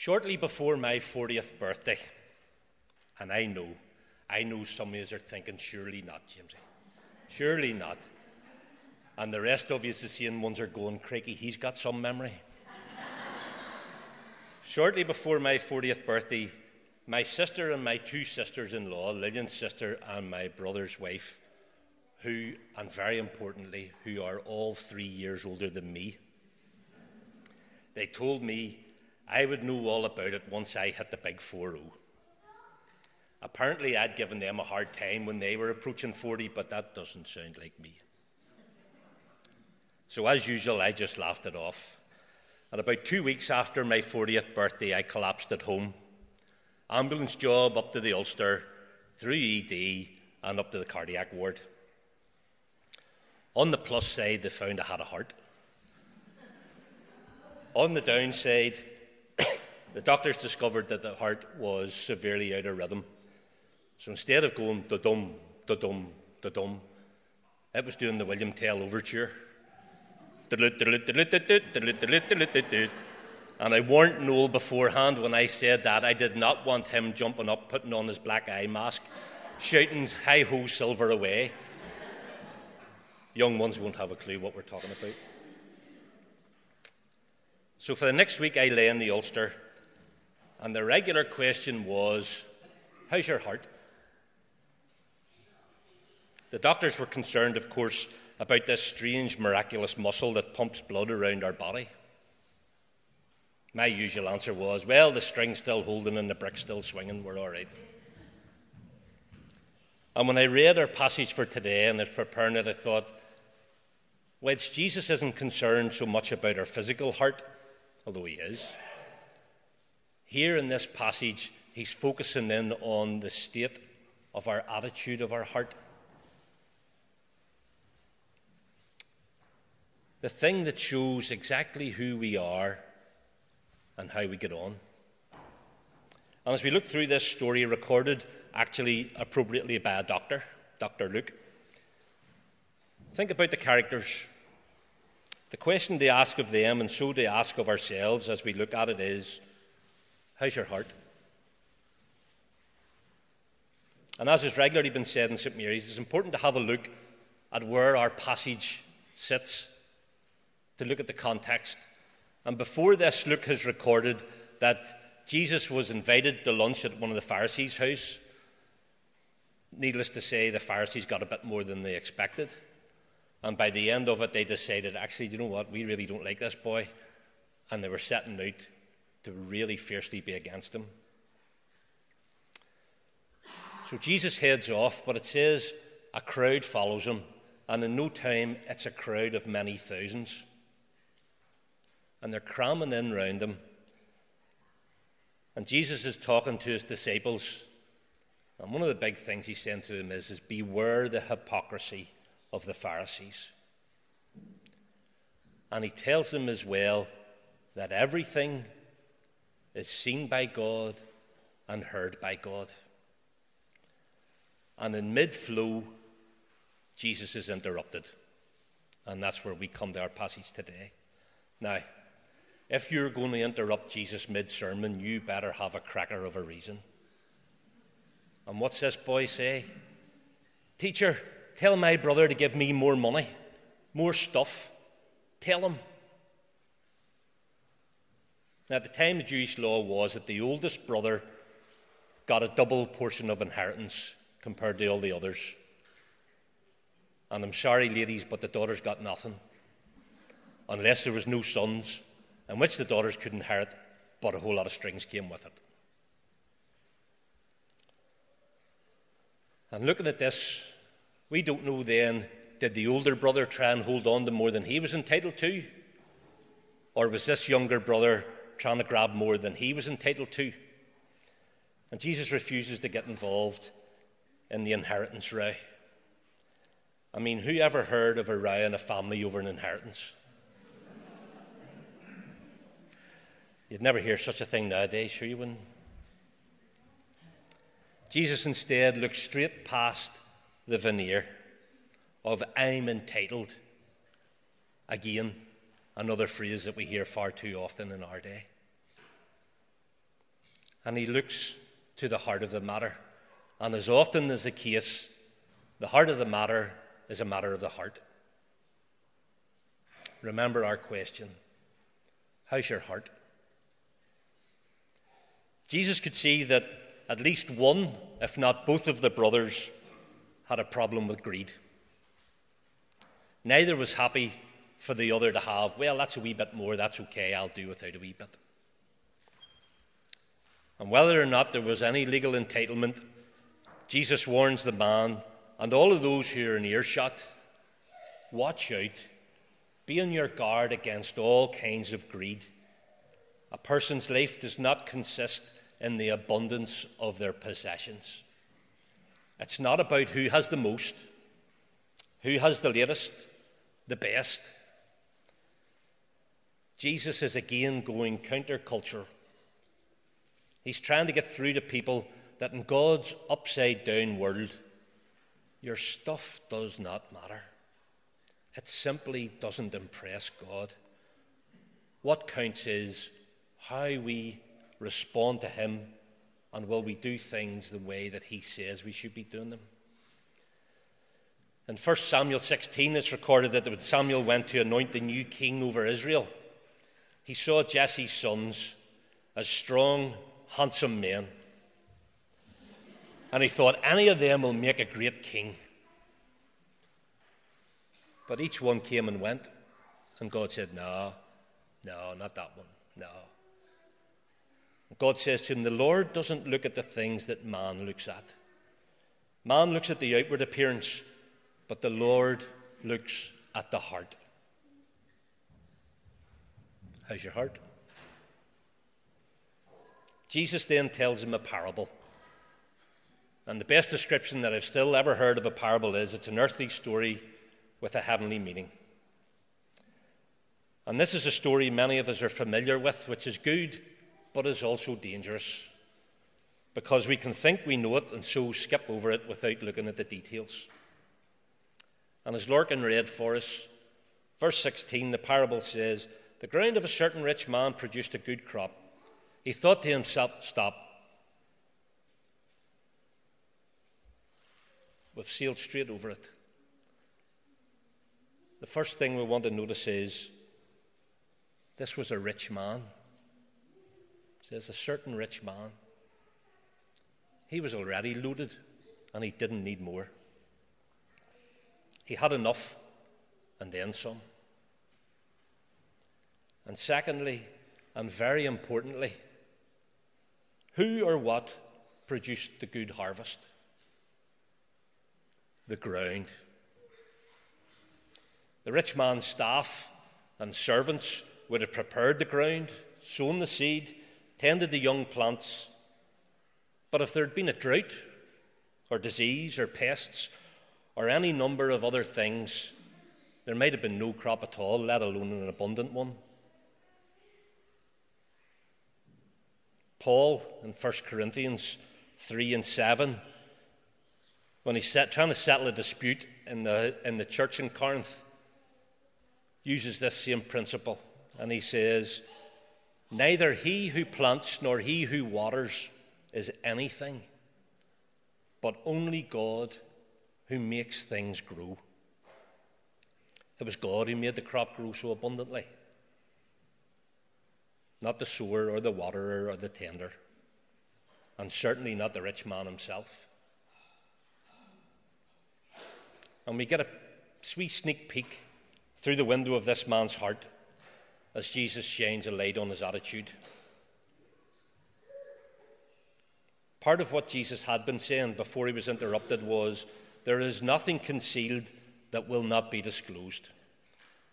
Shortly before my 40th birthday, and I know, I know some of you are thinking, surely not, Jamesy. Surely not. And the rest of you, the same ones, are going, Craigie, he's got some memory. Shortly before my 40th birthday, my sister and my two sisters in law, Lillian's sister and my brother's wife, who, and very importantly, who are all three years older than me, they told me I would know all about it once I hit the big 4 0. Apparently, I'd given them a hard time when they were approaching 40, but that doesn't sound like me. So, as usual, I just laughed it off. And about two weeks after my 40th birthday, I collapsed at home. Ambulance job up to the Ulster, through ED, and up to the cardiac ward. On the plus side, they found I had a heart. On the downside, the doctors discovered that the heart was severely out of rhythm. So instead of going da dum, da dum, da dum, it was doing the William Tell overture. And I warned Noel beforehand when I said that I did not want him jumping up, putting on his black eye mask, shouting, Hi ho, silver away. Young ones won't have a clue what we're talking about. So for the next week, I lay in the Ulster and the regular question was, How's your heart? The doctors were concerned, of course, about this strange, miraculous muscle that pumps blood around our body. My usual answer was, Well, the string's still holding and the brick's still swinging, we're all right. And when I read our passage for today and was preparing it, I thought, whilst Jesus isn't concerned so much about our physical heart, although he is, here in this passage, he's focusing in on the state of our attitude of our heart. The thing that shows exactly who we are and how we get on. And as we look through this story, recorded actually appropriately by a doctor, Dr. Luke, think about the characters. The question they ask of them, and so they ask of ourselves as we look at it, is How's your heart? And as has regularly been said in St. Mary's, it's important to have a look at where our passage sits, to look at the context. And before this, Luke has recorded that Jesus was invited to lunch at one of the Pharisees' house. Needless to say, the Pharisees got a bit more than they expected. And by the end of it, they decided, actually, you know what? We really don't like this boy. And they were setting out to really fiercely be against him. So Jesus heads off, but it says a crowd follows him, and in no time it's a crowd of many thousands. And they're cramming in round him. And Jesus is talking to his disciples. And one of the big things he's saying to them is, is beware the hypocrisy of the Pharisees. And he tells them as well that everything is seen by God and heard by God. And in mid flow, Jesus is interrupted. And that's where we come to our passage today. Now, if you're going to interrupt Jesus mid sermon, you better have a cracker of a reason. And what's this boy say? Teacher, tell my brother to give me more money, more stuff. Tell him. Now, at the time, the Jewish law was that the oldest brother got a double portion of inheritance compared to all the others. And I'm sorry, ladies, but the daughters got nothing. Unless there was no sons, in which the daughters could inherit, but a whole lot of strings came with it. And looking at this, we don't know then did the older brother try and hold on to more than he was entitled to? Or was this younger brother trying to grab more than he was entitled to. And Jesus refuses to get involved in the inheritance row. I mean, who ever heard of a row in a family over an inheritance? You'd never hear such a thing nowadays, sure you wouldn't. Jesus instead looks straight past the veneer of I'm entitled. Again, another phrase that we hear far too often in our day. And he looks to the heart of the matter. And as often is the case, the heart of the matter is a matter of the heart. Remember our question How's your heart? Jesus could see that at least one, if not both of the brothers, had a problem with greed. Neither was happy for the other to have, well, that's a wee bit more, that's okay, I'll do without a wee bit. And whether or not there was any legal entitlement, Jesus warns the man and all of those who are in earshot watch out, be on your guard against all kinds of greed. A person's life does not consist in the abundance of their possessions. It's not about who has the most, who has the latest, the best. Jesus is again going counterculture. He's trying to get through to people that in God's upside down world, your stuff does not matter. It simply doesn't impress God. What counts is how we respond to Him and will we do things the way that He says we should be doing them. In 1 Samuel 16, it's recorded that when Samuel went to anoint the new king over Israel, he saw Jesse's sons as strong, handsome men. And he thought, any of them will make a great king. But each one came and went, and God said, No, no, not that one, no. God says to him, The Lord doesn't look at the things that man looks at. Man looks at the outward appearance, but the Lord looks at the heart. How's your heart? Jesus then tells him a parable. And the best description that I've still ever heard of a parable is it's an earthly story with a heavenly meaning. And this is a story many of us are familiar with, which is good but is also dangerous because we can think we know it and so skip over it without looking at the details. And as Lorcan read for us, verse 16, the parable says, The ground of a certain rich man produced a good crop. He thought to himself, Stop. We've sailed straight over it. The first thing we want to notice is this was a rich man says a certain rich man. He was already loaded and he didn't need more. He had enough and then some. And secondly, and very importantly, who or what produced the good harvest? The ground. The rich man's staff and servants would have prepared the ground, sown the seed, tended the young plants. But if there had been a drought, or disease, or pests, or any number of other things, there might have been no crop at all, let alone an abundant one. Paul in 1 Corinthians 3 and 7, when he's set, trying to settle a dispute in the, in the church in Corinth, uses this same principle. And he says, Neither he who plants nor he who waters is anything, but only God who makes things grow. It was God who made the crop grow so abundantly, not the sower or the waterer or the tender, and certainly not the rich man himself. And we get a sweet sneak peek through the window of this man's heart as Jesus shines a light on his attitude. Part of what Jesus had been saying before he was interrupted was there is nothing concealed that will not be disclosed,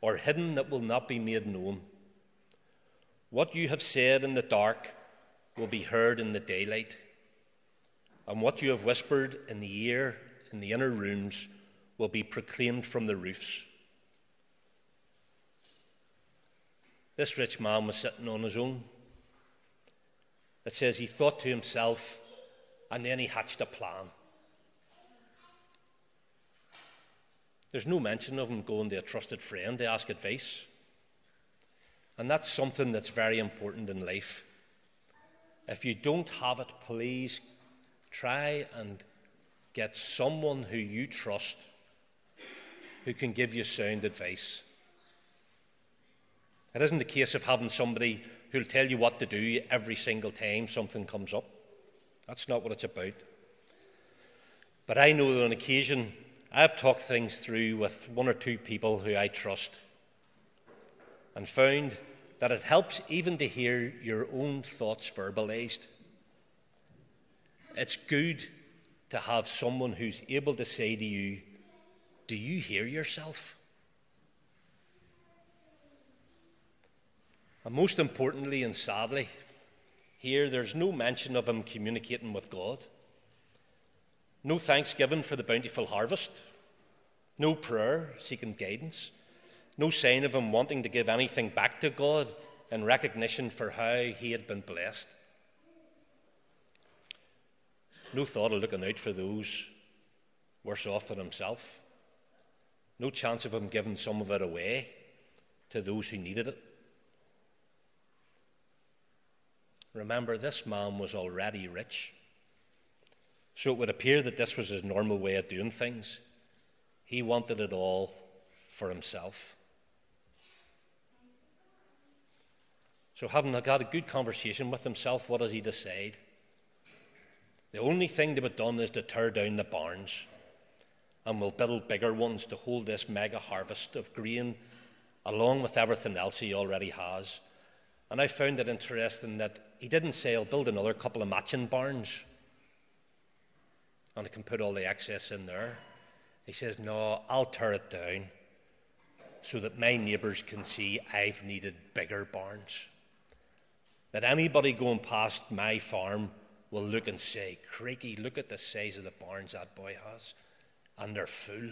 or hidden that will not be made known. What you have said in the dark will be heard in the daylight, and what you have whispered in the ear in the inner rooms will be proclaimed from the roofs. This rich man was sitting on his own. It says he thought to himself, and then he hatched a plan. There's no mention of him going to a trusted friend to ask advice. And that's something that's very important in life. If you don't have it, please try and get someone who you trust who can give you sound advice. It isn't the case of having somebody who'll tell you what to do every single time something comes up. That's not what it's about. But I know that on occasion I've talked things through with one or two people who I trust and found that it helps even to hear your own thoughts verbalized. It's good to have someone who's able to say to you, Do you hear yourself? And most importantly and sadly, here there's no mention of him communicating with God. No thanksgiving for the bountiful harvest. No prayer seeking guidance. No sign of him wanting to give anything back to God in recognition for how he had been blessed. No thought of looking out for those worse off than himself. No chance of him giving some of it away to those who needed it. Remember, this man was already rich. So it would appear that this was his normal way of doing things. He wanted it all for himself. So, having had a good conversation with himself, what does he decide? The only thing to be done is to tear down the barns, and we'll build bigger ones to hold this mega harvest of grain, along with everything else he already has. And I found it interesting that he didn't say, I'll build another couple of matching barns and I can put all the excess in there. He says, No, I'll tear it down so that my neighbours can see I've needed bigger barns. That anybody going past my farm will look and say, Crikey, look at the size of the barns that boy has. And they're full.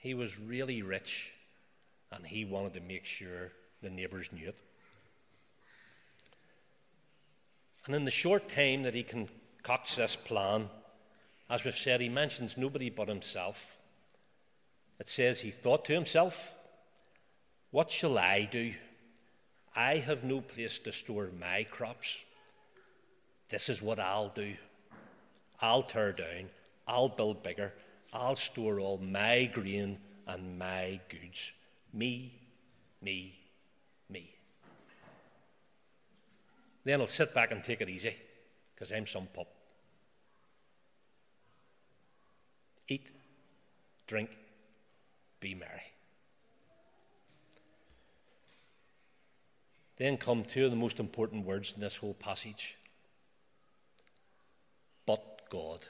He was really rich and he wanted to make sure the neighbours knew it. And in the short time that he concocts this plan, as we've said, he mentions nobody but himself. It says he thought to himself, What shall I do? I have no place to store my crops. This is what I'll do. I'll tear down, I'll build bigger, I'll store all my grain and my goods. Me, me, me. Then I'll sit back and take it easy because I'm some pup. Eat, drink, be merry. Then come two of the most important words in this whole passage. But God.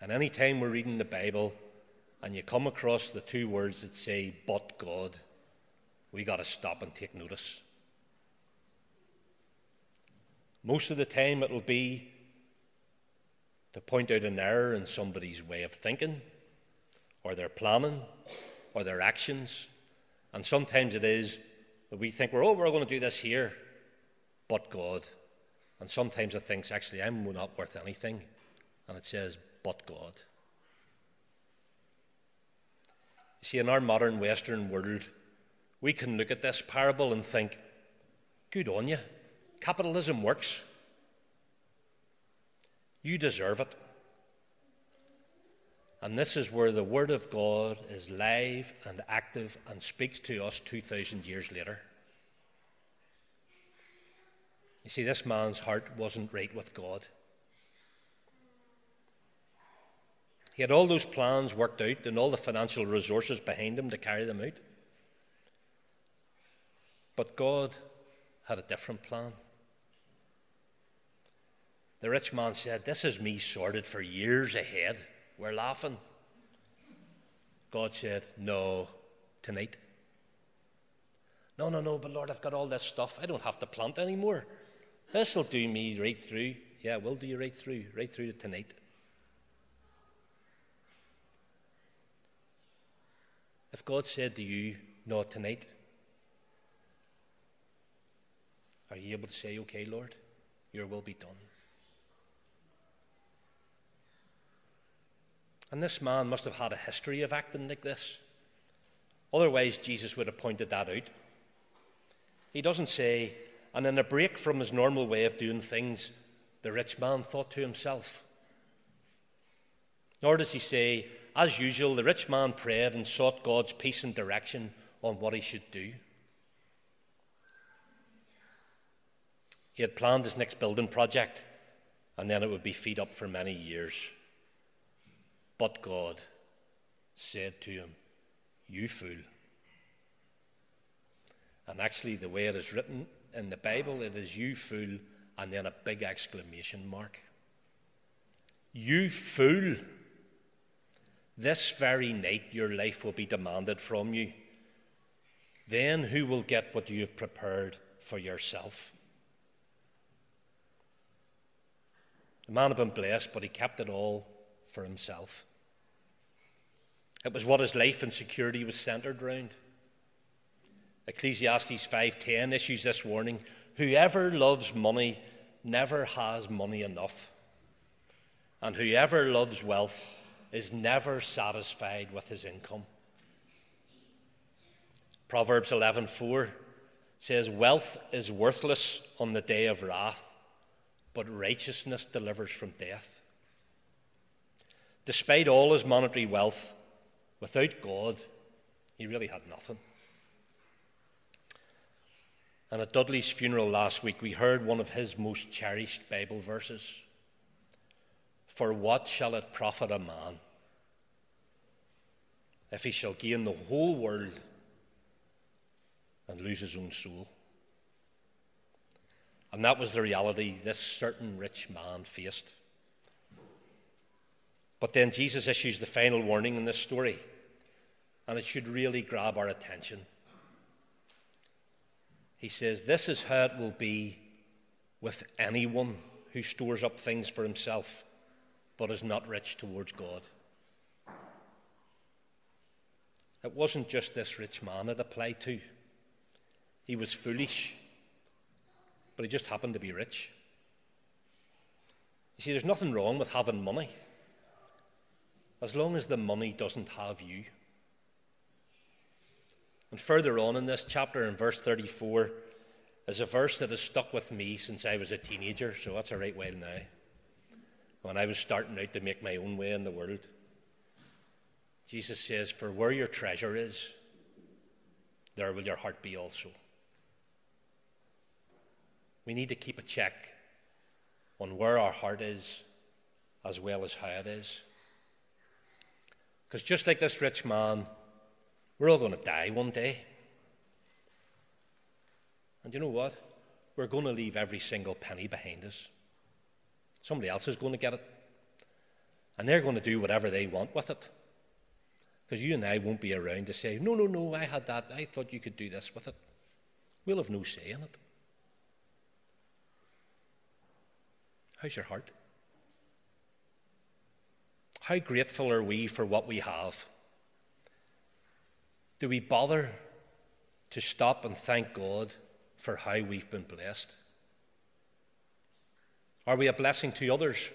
And any time we're reading the Bible and you come across the two words that say, but God, we got to stop and take notice. Most of the time, it'll be to point out an error in somebody's way of thinking, or their planning, or their actions. And sometimes it is that we think, well, oh, we're going to do this here, but God. And sometimes it thinks, actually, I'm not worth anything. And it says, but God. You see, in our modern Western world, we can look at this parable and think, good on you. Capitalism works. You deserve it. And this is where the Word of God is live and active and speaks to us 2,000 years later. You see, this man's heart wasn't right with God. He had all those plans worked out and all the financial resources behind him to carry them out. But God had a different plan. The rich man said, This is me sorted for years ahead. We're laughing. God said, No, tonight. No, no, no, but Lord, I've got all this stuff. I don't have to plant anymore. This will do me right through. Yeah, we'll do you right through, right through to tonight. If God said to you, No, tonight, Are you able to say, Okay, Lord, your will be done? And this man must have had a history of acting like this. Otherwise, Jesus would have pointed that out. He doesn't say, and in a break from his normal way of doing things, the rich man thought to himself. Nor does he say, as usual, the rich man prayed and sought God's peace and direction on what he should do. He had planned his next building project, and then it would be feed up for many years. But God said to him, You fool. And actually, the way it is written in the Bible, it is you fool, and then a big exclamation mark. You fool. This very night your life will be demanded from you. Then who will get what you have prepared for yourself? The man had been blessed, but he kept it all for himself. It was what his life and security was centered around. Ecclesiastes 5:10 issues this warning: whoever loves money never has money enough. And whoever loves wealth is never satisfied with his income. Proverbs 11:4 says wealth is worthless on the day of wrath, but righteousness delivers from death. Despite all his monetary wealth, without God, he really had nothing. And at Dudley's funeral last week, we heard one of his most cherished Bible verses For what shall it profit a man if he shall gain the whole world and lose his own soul? And that was the reality this certain rich man faced. But then Jesus issues the final warning in this story, and it should really grab our attention. He says, This is how it will be with anyone who stores up things for himself but is not rich towards God. It wasn't just this rich man it applied to. He was foolish, but he just happened to be rich. You see, there's nothing wrong with having money as long as the money doesn't have you. And further on in this chapter, in verse 34, is a verse that has stuck with me since I was a teenager, so that's a right while now. When I was starting out to make my own way in the world, Jesus says, For where your treasure is, there will your heart be also. We need to keep a check on where our heart is as well as how it is. Because just like this rich man, we're all going to die one day. And you know what? We're going to leave every single penny behind us. Somebody else is going to get it. And they're going to do whatever they want with it. Because you and I won't be around to say, no, no, no, I had that. I thought you could do this with it. We'll have no say in it. How's your heart? How grateful are we for what we have? Do we bother to stop and thank God for how we've been blessed? Are we a blessing to others?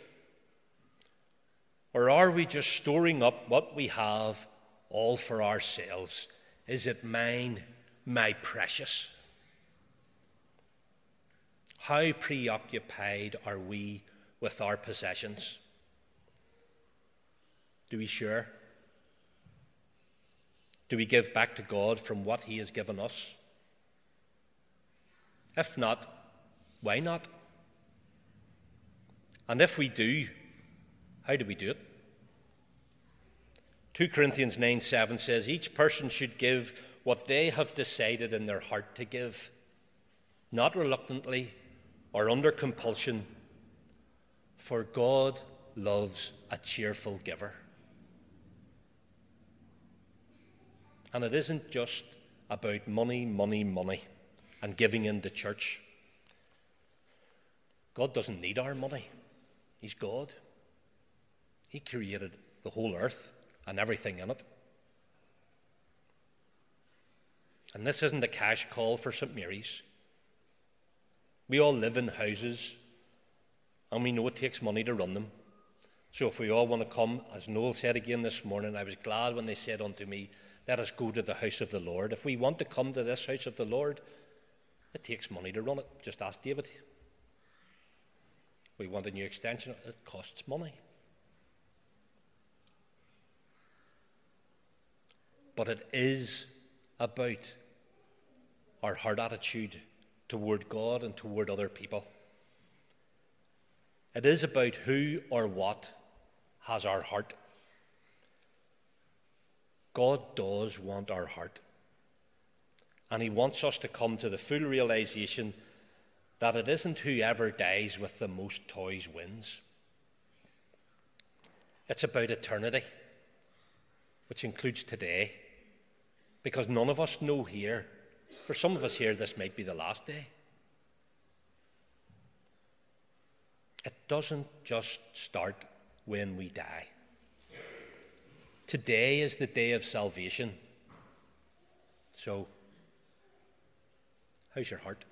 Or are we just storing up what we have all for ourselves? Is it mine, my precious? How preoccupied are we with our possessions? Do we share? Do we give back to God from what He has given us? If not, why not? And if we do, how do we do it? 2 Corinthians 9 7 says, Each person should give what they have decided in their heart to give, not reluctantly or under compulsion, for God loves a cheerful giver. And it isn't just about money, money, money and giving in the church. God doesn't need our money, He's God. He created the whole earth and everything in it. And this isn't a cash call for St. Mary's. We all live in houses, and we know it takes money to run them. So if we all want to come, as Noel said again this morning, I was glad when they said unto me, Let us go to the house of the Lord. If we want to come to this house of the Lord, it takes money to run it. Just ask David. We want a new extension, it costs money. But it is about our heart attitude toward God and toward other people. It is about who or what has our heart. God does want our heart. And He wants us to come to the full realization that it isn't whoever dies with the most toys wins. It's about eternity, which includes today, because none of us know here. For some of us here, this might be the last day. It doesn't just start when we die. Today is the day of salvation. So, how's your heart?